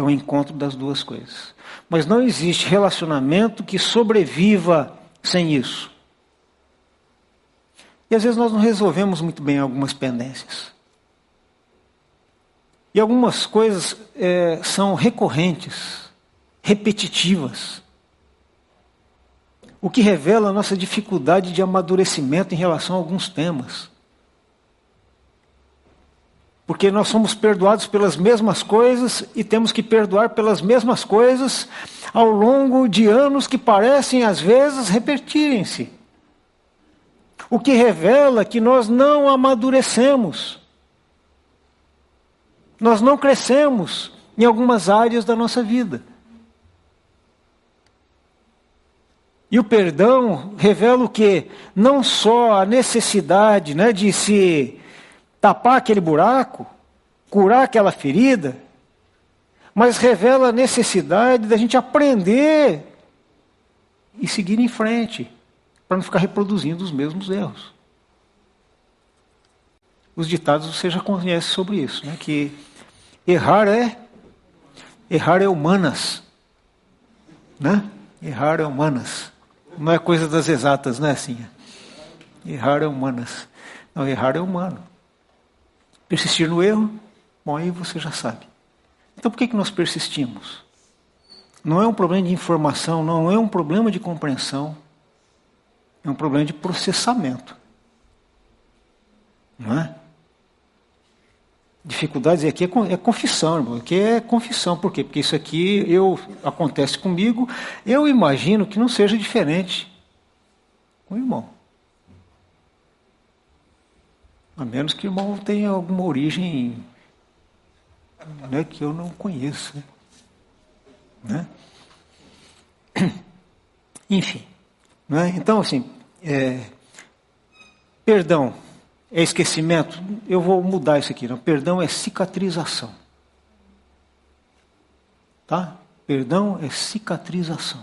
É o encontro das duas coisas. Mas não existe relacionamento que sobreviva sem isso. E às vezes nós não resolvemos muito bem algumas pendências. E algumas coisas é, são recorrentes, repetitivas. O que revela a nossa dificuldade de amadurecimento em relação a alguns temas. Porque nós somos perdoados pelas mesmas coisas e temos que perdoar pelas mesmas coisas ao longo de anos que parecem às vezes repetirem-se. O que revela que nós não amadurecemos. Nós não crescemos em algumas áreas da nossa vida. E o perdão revela o que? Não só a necessidade né, de se tapar aquele buraco, curar aquela ferida, mas revela a necessidade da gente aprender e seguir em frente para não ficar reproduzindo os mesmos erros. Os ditados você já conhece sobre isso, né? que errar é errar é humanas, né? Errar é humanas. Não é coisa das exatas, né, assim? Errar é humanas. Não, errar é humano. Persistir no erro, bom, aí você já sabe. Então por que, que nós persistimos? Não é um problema de informação, não é um problema de compreensão. É um problema de processamento. Não é? Dificuldades aqui é, é confissão, irmão. Aqui é confissão. Por quê? Porque isso aqui eu, acontece comigo, eu imagino que não seja diferente com o irmão. A menos que o irmão tenha alguma origem né, que eu não conheço. Né? Enfim. Né? Então, assim, é, perdão é esquecimento. Eu vou mudar isso aqui. Não? Perdão é cicatrização. Tá? Perdão é cicatrização.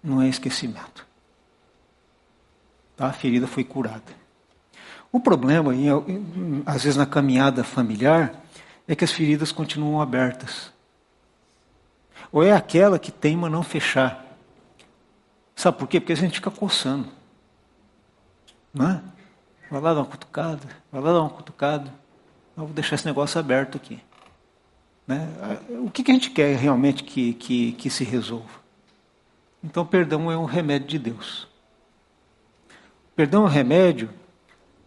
Não é esquecimento. Tá? A ferida foi curada. O problema, às vezes na caminhada familiar, é que as feridas continuam abertas. Ou é aquela que teima não fechar. Sabe por quê? Porque a gente fica coçando. Não é? Vai lá dar uma cutucada, vai lá dar uma cutucada. Eu vou deixar esse negócio aberto aqui. Né? O que, que a gente quer realmente que, que, que se resolva? Então, perdão é um remédio de Deus. Perdão é um remédio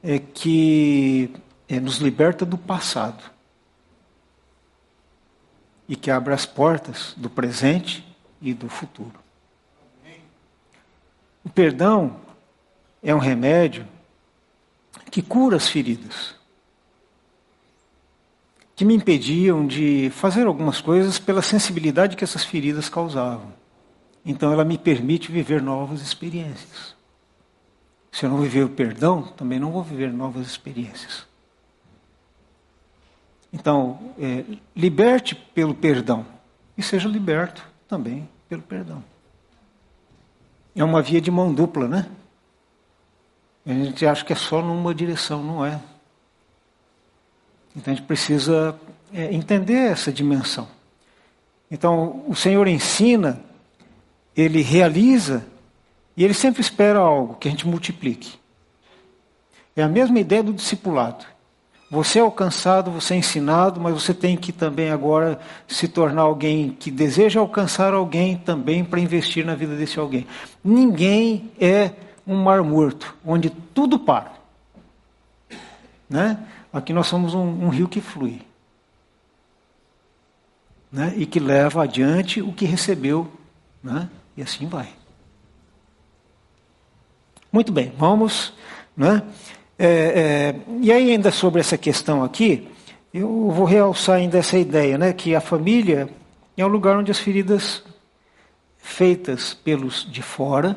é que é, nos liberta do passado e que abre as portas do presente e do futuro. O perdão é um remédio que cura as feridas, que me impediam de fazer algumas coisas pela sensibilidade que essas feridas causavam. Então ela me permite viver novas experiências. Se eu não viver o perdão, também não vou viver novas experiências. Então, é, liberte pelo perdão e seja liberto também pelo perdão é uma via de mão dupla, né? A gente acha que é só numa direção, não é. Então a gente precisa é, entender essa dimensão. Então o Senhor ensina, ele realiza, e ele sempre espera algo que a gente multiplique. É a mesma ideia do discipulado. Você é alcançado, você é ensinado, mas você tem que também agora se tornar alguém que deseja alcançar alguém também para investir na vida desse alguém. Ninguém é um mar morto, onde tudo para. Né? Aqui nós somos um, um rio que flui. Né? E que leva adiante o que recebeu. Né? E assim vai. Muito bem, vamos. Né? É, é, e aí, ainda sobre essa questão aqui, eu vou realçar ainda essa ideia, né, que a família é um lugar onde as feridas feitas pelos de fora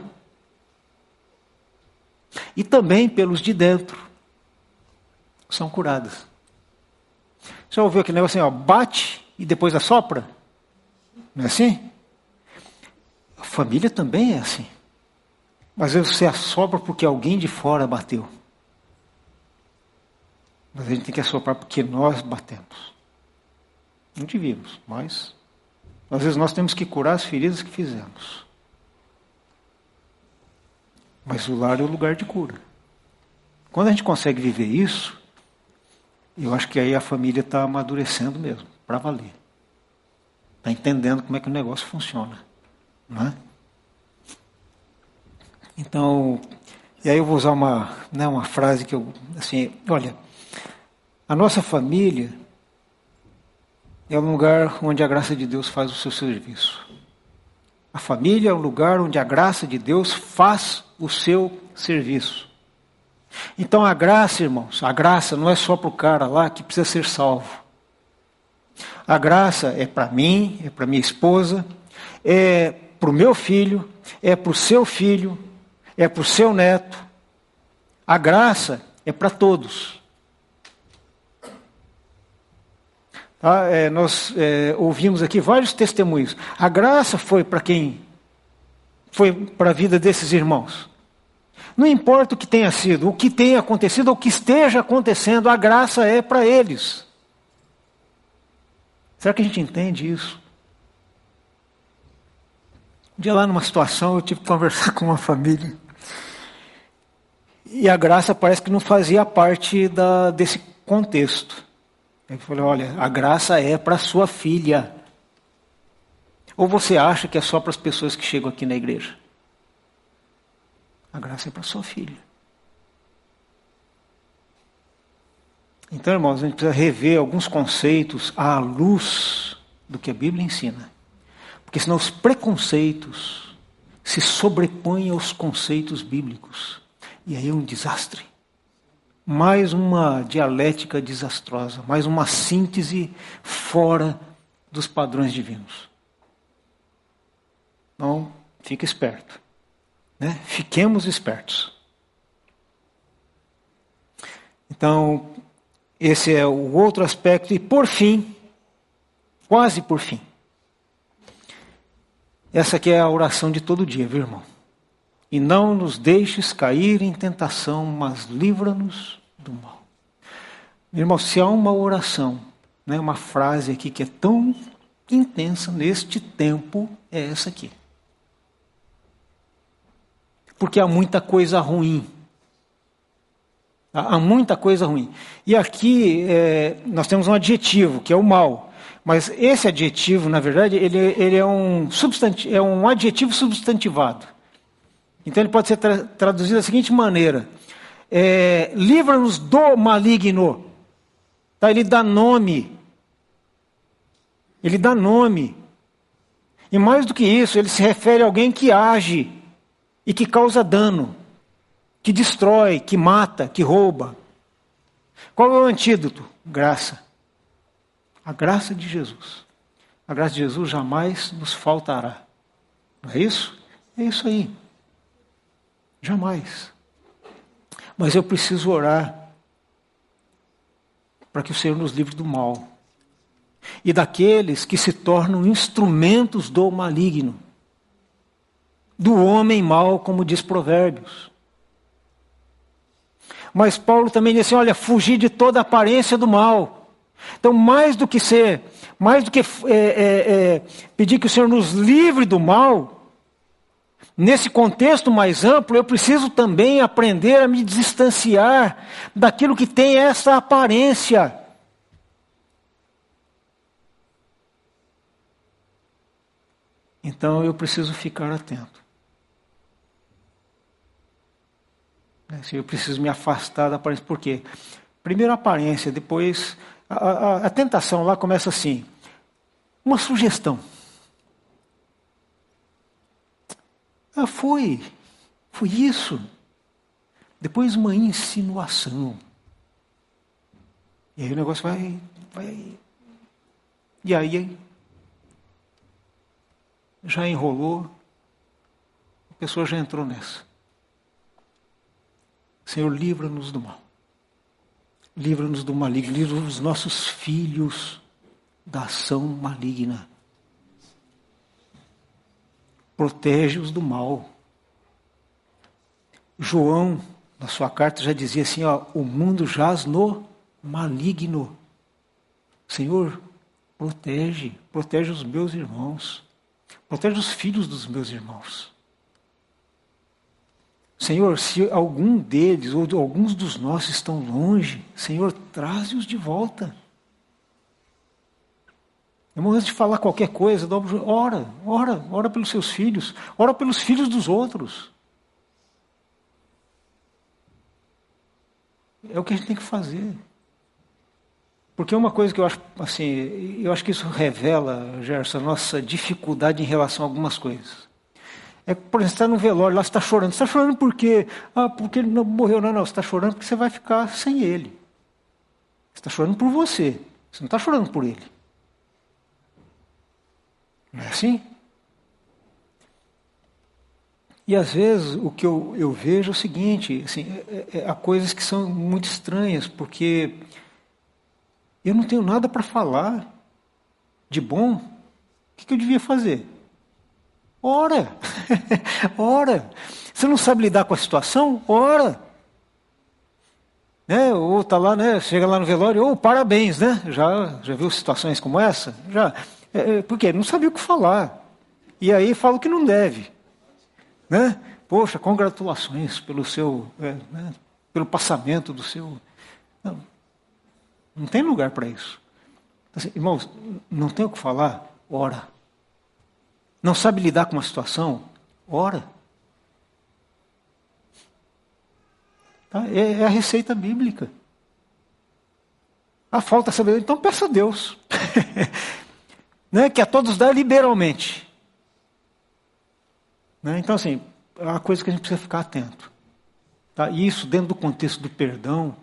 e também pelos de dentro são curadas. Já ouviu aquele negócio assim, ó, bate e depois assopra? Não é assim? A família também é assim. Às vezes você assopra porque alguém de fora bateu. Mas a gente tem que assoprar porque nós batemos. Não devíamos, mas às vezes nós temos que curar as feridas que fizemos. Mas o lar é o lugar de cura. Quando a gente consegue viver isso, eu acho que aí a família está amadurecendo mesmo, para valer. Está entendendo como é que o negócio funciona. Não é? Então, e aí eu vou usar uma, né, uma frase que eu, assim, olha, a nossa família é um lugar onde a graça de Deus faz o seu serviço. A família é um lugar onde a graça de Deus faz o seu serviço. Então a graça, irmãos, a graça não é só para o cara lá que precisa ser salvo. A graça é para mim, é para minha esposa, é para o meu filho, é para o seu filho, é para o seu neto. A graça é para todos. Tá? É, nós é, ouvimos aqui vários testemunhos. A graça foi para quem? Foi para a vida desses irmãos. Não importa o que tenha sido, o que tenha acontecido o que esteja acontecendo, a graça é para eles. Será que a gente entende isso? Um dia lá numa situação eu tive que conversar com uma família. E a graça parece que não fazia parte da, desse contexto. Ele falou: olha, a graça é para sua filha. Ou você acha que é só para as pessoas que chegam aqui na igreja? A graça é para sua filha. Então, irmãos, a gente precisa rever alguns conceitos à luz do que a Bíblia ensina. Porque senão os preconceitos se sobrepõem aos conceitos bíblicos. E aí é um desastre mais uma dialética desastrosa, mais uma síntese fora dos padrões divinos. Então, fique esperto. Né? Fiquemos espertos. Então, esse é o outro aspecto. E por fim, quase por fim, essa aqui é a oração de todo dia, viu, irmão? E não nos deixes cair em tentação, mas livra-nos do mal. Irmão, se há uma oração, né, uma frase aqui que é tão intensa neste tempo, é essa aqui. Porque há muita coisa ruim. Há muita coisa ruim. E aqui é, nós temos um adjetivo, que é o mal. Mas esse adjetivo, na verdade, ele, ele é, um é um adjetivo substantivado. Então ele pode ser tra traduzido da seguinte maneira: é, livra-nos do maligno. Tá? Ele dá nome. Ele dá nome. E mais do que isso, ele se refere a alguém que age e que causa dano, que destrói, que mata, que rouba. Qual é o antídoto? Graça. A graça de Jesus. A graça de Jesus jamais nos faltará. Não é isso? É isso aí. Jamais. Mas eu preciso orar para que o Senhor nos livre do mal e daqueles que se tornam instrumentos do maligno, do homem mau, como diz Provérbios. Mas Paulo também diz assim: olha, fugir de toda aparência do mal. Então, mais do que ser, mais do que é, é, é, pedir que o Senhor nos livre do mal, Nesse contexto mais amplo, eu preciso também aprender a me distanciar daquilo que tem essa aparência. Então eu preciso ficar atento. Né, eu preciso me afastar da aparência. Por quê? Primeiro a aparência, depois. A, a, a tentação lá começa assim: uma sugestão. Ah, foi. Foi isso. Depois uma insinuação. E aí o negócio vai. vai e aí. Já enrolou, a pessoa já entrou nessa. Senhor, livra-nos do mal. Livra-nos do maligno. Livra os nossos filhos da ação maligna. Protege-os do mal. João, na sua carta, já dizia assim: ó, o mundo jaz no maligno. Senhor, protege, protege os meus irmãos, protege os filhos dos meus irmãos. Senhor, se algum deles ou alguns dos nossos estão longe, Senhor, traze-os de volta. Irmão, antes de falar qualquer coisa, ora, ora, ora pelos seus filhos, ora pelos filhos dos outros. É o que a gente tem que fazer. Porque uma coisa que eu acho, assim, eu acho que isso revela, Gerson, a nossa dificuldade em relação a algumas coisas. É, por exemplo, você está no velório, lá você está chorando. Você está chorando por quê? Ah, porque ele não morreu. Não, não, você está chorando porque você vai ficar sem ele. Você está chorando por você. Você não está chorando por ele. Não é assim? E às vezes o que eu, eu vejo é o seguinte, assim, é, é, é há coisas que são muito estranhas, porque eu não tenho nada para falar de bom. O que, que eu devia fazer? Ora! Ora! Você não sabe lidar com a situação? Ora! Né? Ou tá lá, né? Chega lá no velório, ou oh, parabéns, né? Já, já viu situações como essa? Já. É, é por quê? Não sabia o que falar. E aí fala o que não deve. Né? Poxa, congratulações pelo seu, é, né? pelo passamento do seu. Não, não tem lugar para isso. Assim, irmãos, não tem o que falar? Ora. Não sabe lidar com uma situação? Ora. Tá? É, é a receita bíblica. A falta sabedoria, então peça a Deus. né? Que a todos dá liberalmente. Né? Então, assim, é uma coisa que a gente precisa ficar atento. Tá? E isso, dentro do contexto do perdão,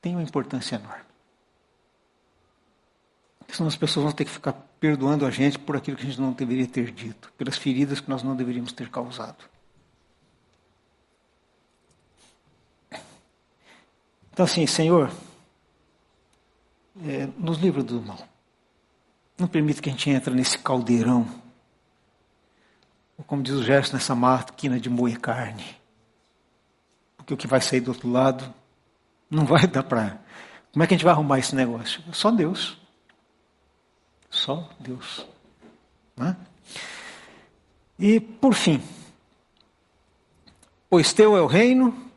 tem uma importância enorme. Senão as pessoas vão ter que ficar perdoando a gente por aquilo que a gente não deveria ter dito, pelas feridas que nós não deveríamos ter causado. Então, assim, Senhor, é, nos livra do mal. Não permita que a gente entre nesse caldeirão, ou como diz o gesto, nessa máquina de moer carne. Porque o que vai sair do outro lado não vai dar para. Como é que a gente vai arrumar esse negócio? Só Deus. Só Deus. Né? E, por fim, pois teu é o reino,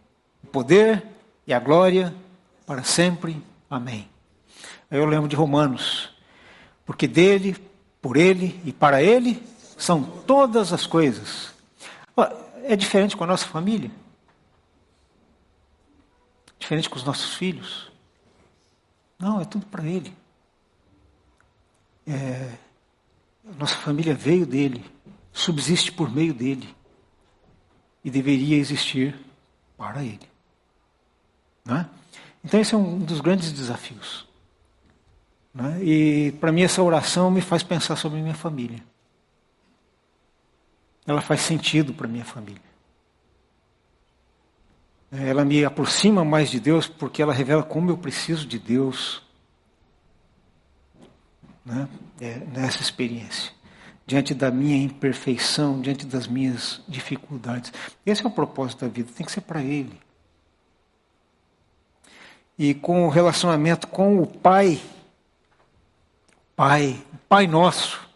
o poder e a glória para sempre. Amém. Eu lembro de Romanos, porque dele, por ele e para ele são todas as coisas. É diferente com a nossa família? Diferente com os nossos filhos? Não, é tudo para ele. É, nossa família veio dele, subsiste por meio dele e deveria existir para ele. Né? Então, esse é um dos grandes desafios. Né? E, para mim, essa oração me faz pensar sobre minha família. Ela faz sentido para minha família. Ela me aproxima mais de Deus porque ela revela como eu preciso de Deus né? é, nessa experiência. Diante da minha imperfeição, diante das minhas dificuldades. Esse é o propósito da vida, tem que ser para Ele. E com o relacionamento com o Pai, Pai, Pai Nosso,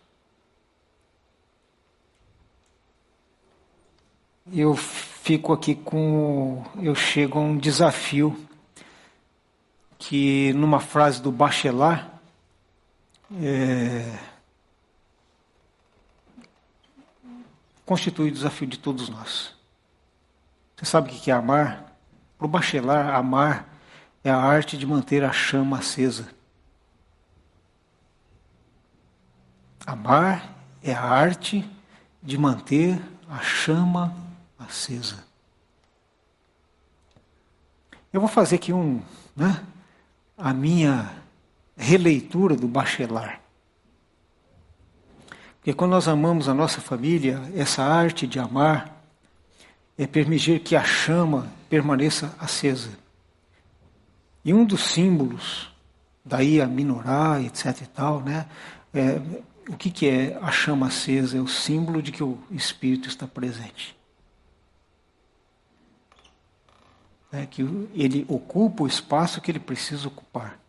eu fico aqui com. Eu chego a um desafio que, numa frase do Bachelard, é, constitui o desafio de todos nós. Você sabe o que é amar? Para o Bachelard, amar é a arte de manter a chama acesa. Amar é a arte de manter a chama acesa. Eu vou fazer aqui um, né, a minha releitura do Bachelard. Porque quando nós amamos a nossa família, essa arte de amar é permitir que a chama permaneça acesa. E um dos símbolos, daí a minorar, etc e tal, né? É, o que, que é a chama acesa? É o símbolo de que o Espírito está presente. É que ele ocupa o espaço que ele precisa ocupar.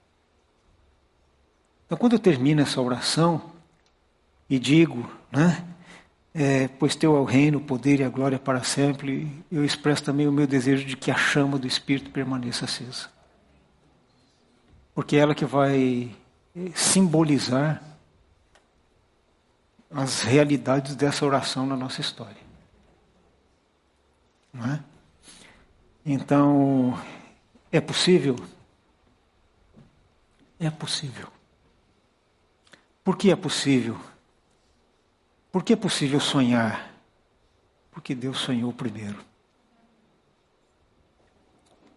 Então, quando eu termino essa oração, e digo, né? É, pois teu é o reino, o poder e a glória para sempre. Eu expresso também o meu desejo de que a chama do Espírito permaneça acesa. Porque é ela que vai simbolizar as realidades dessa oração na nossa história. Não é? Então, é possível? É possível. Por que é possível? Por que é possível sonhar? Porque Deus sonhou primeiro.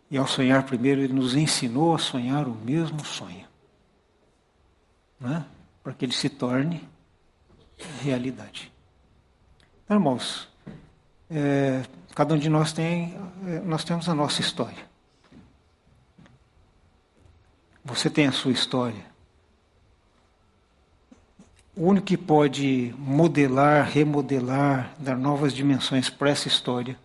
E ao sonhar primeiro, Ele nos ensinou a sonhar o mesmo sonho. Né? Para que ele se torne realidade. Então, irmãos, é, cada um de nós tem, é, nós temos a nossa história. Você tem a sua história. O único que pode modelar, remodelar, dar novas dimensões para essa história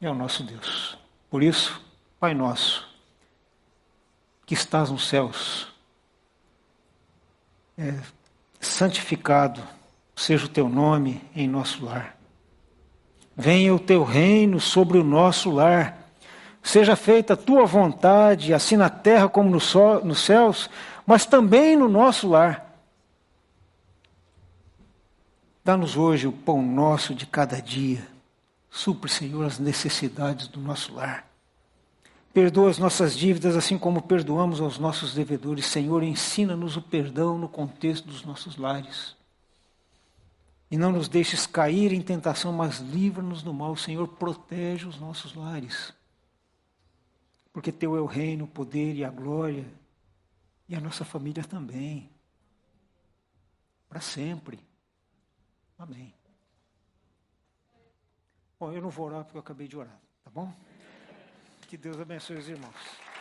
é o nosso Deus. Por isso, Pai nosso, que estás nos céus, é, santificado seja o teu nome em nosso lar. Venha o teu reino sobre o nosso lar. Seja feita a tua vontade, assim na terra como nos céus, mas também no nosso lar. Dá-nos hoje o pão nosso de cada dia. Supre, Senhor, as necessidades do nosso lar. Perdoa as nossas dívidas, assim como perdoamos aos nossos devedores. Senhor, ensina-nos o perdão no contexto dos nossos lares. E não nos deixes cair em tentação, mas livra-nos do mal. Senhor, protege os nossos lares. Porque Teu é o reino, o poder e a glória. E a nossa família também. Para sempre. Amém. Bom, eu não vou orar porque eu acabei de orar, tá bom? Que Deus abençoe os irmãos.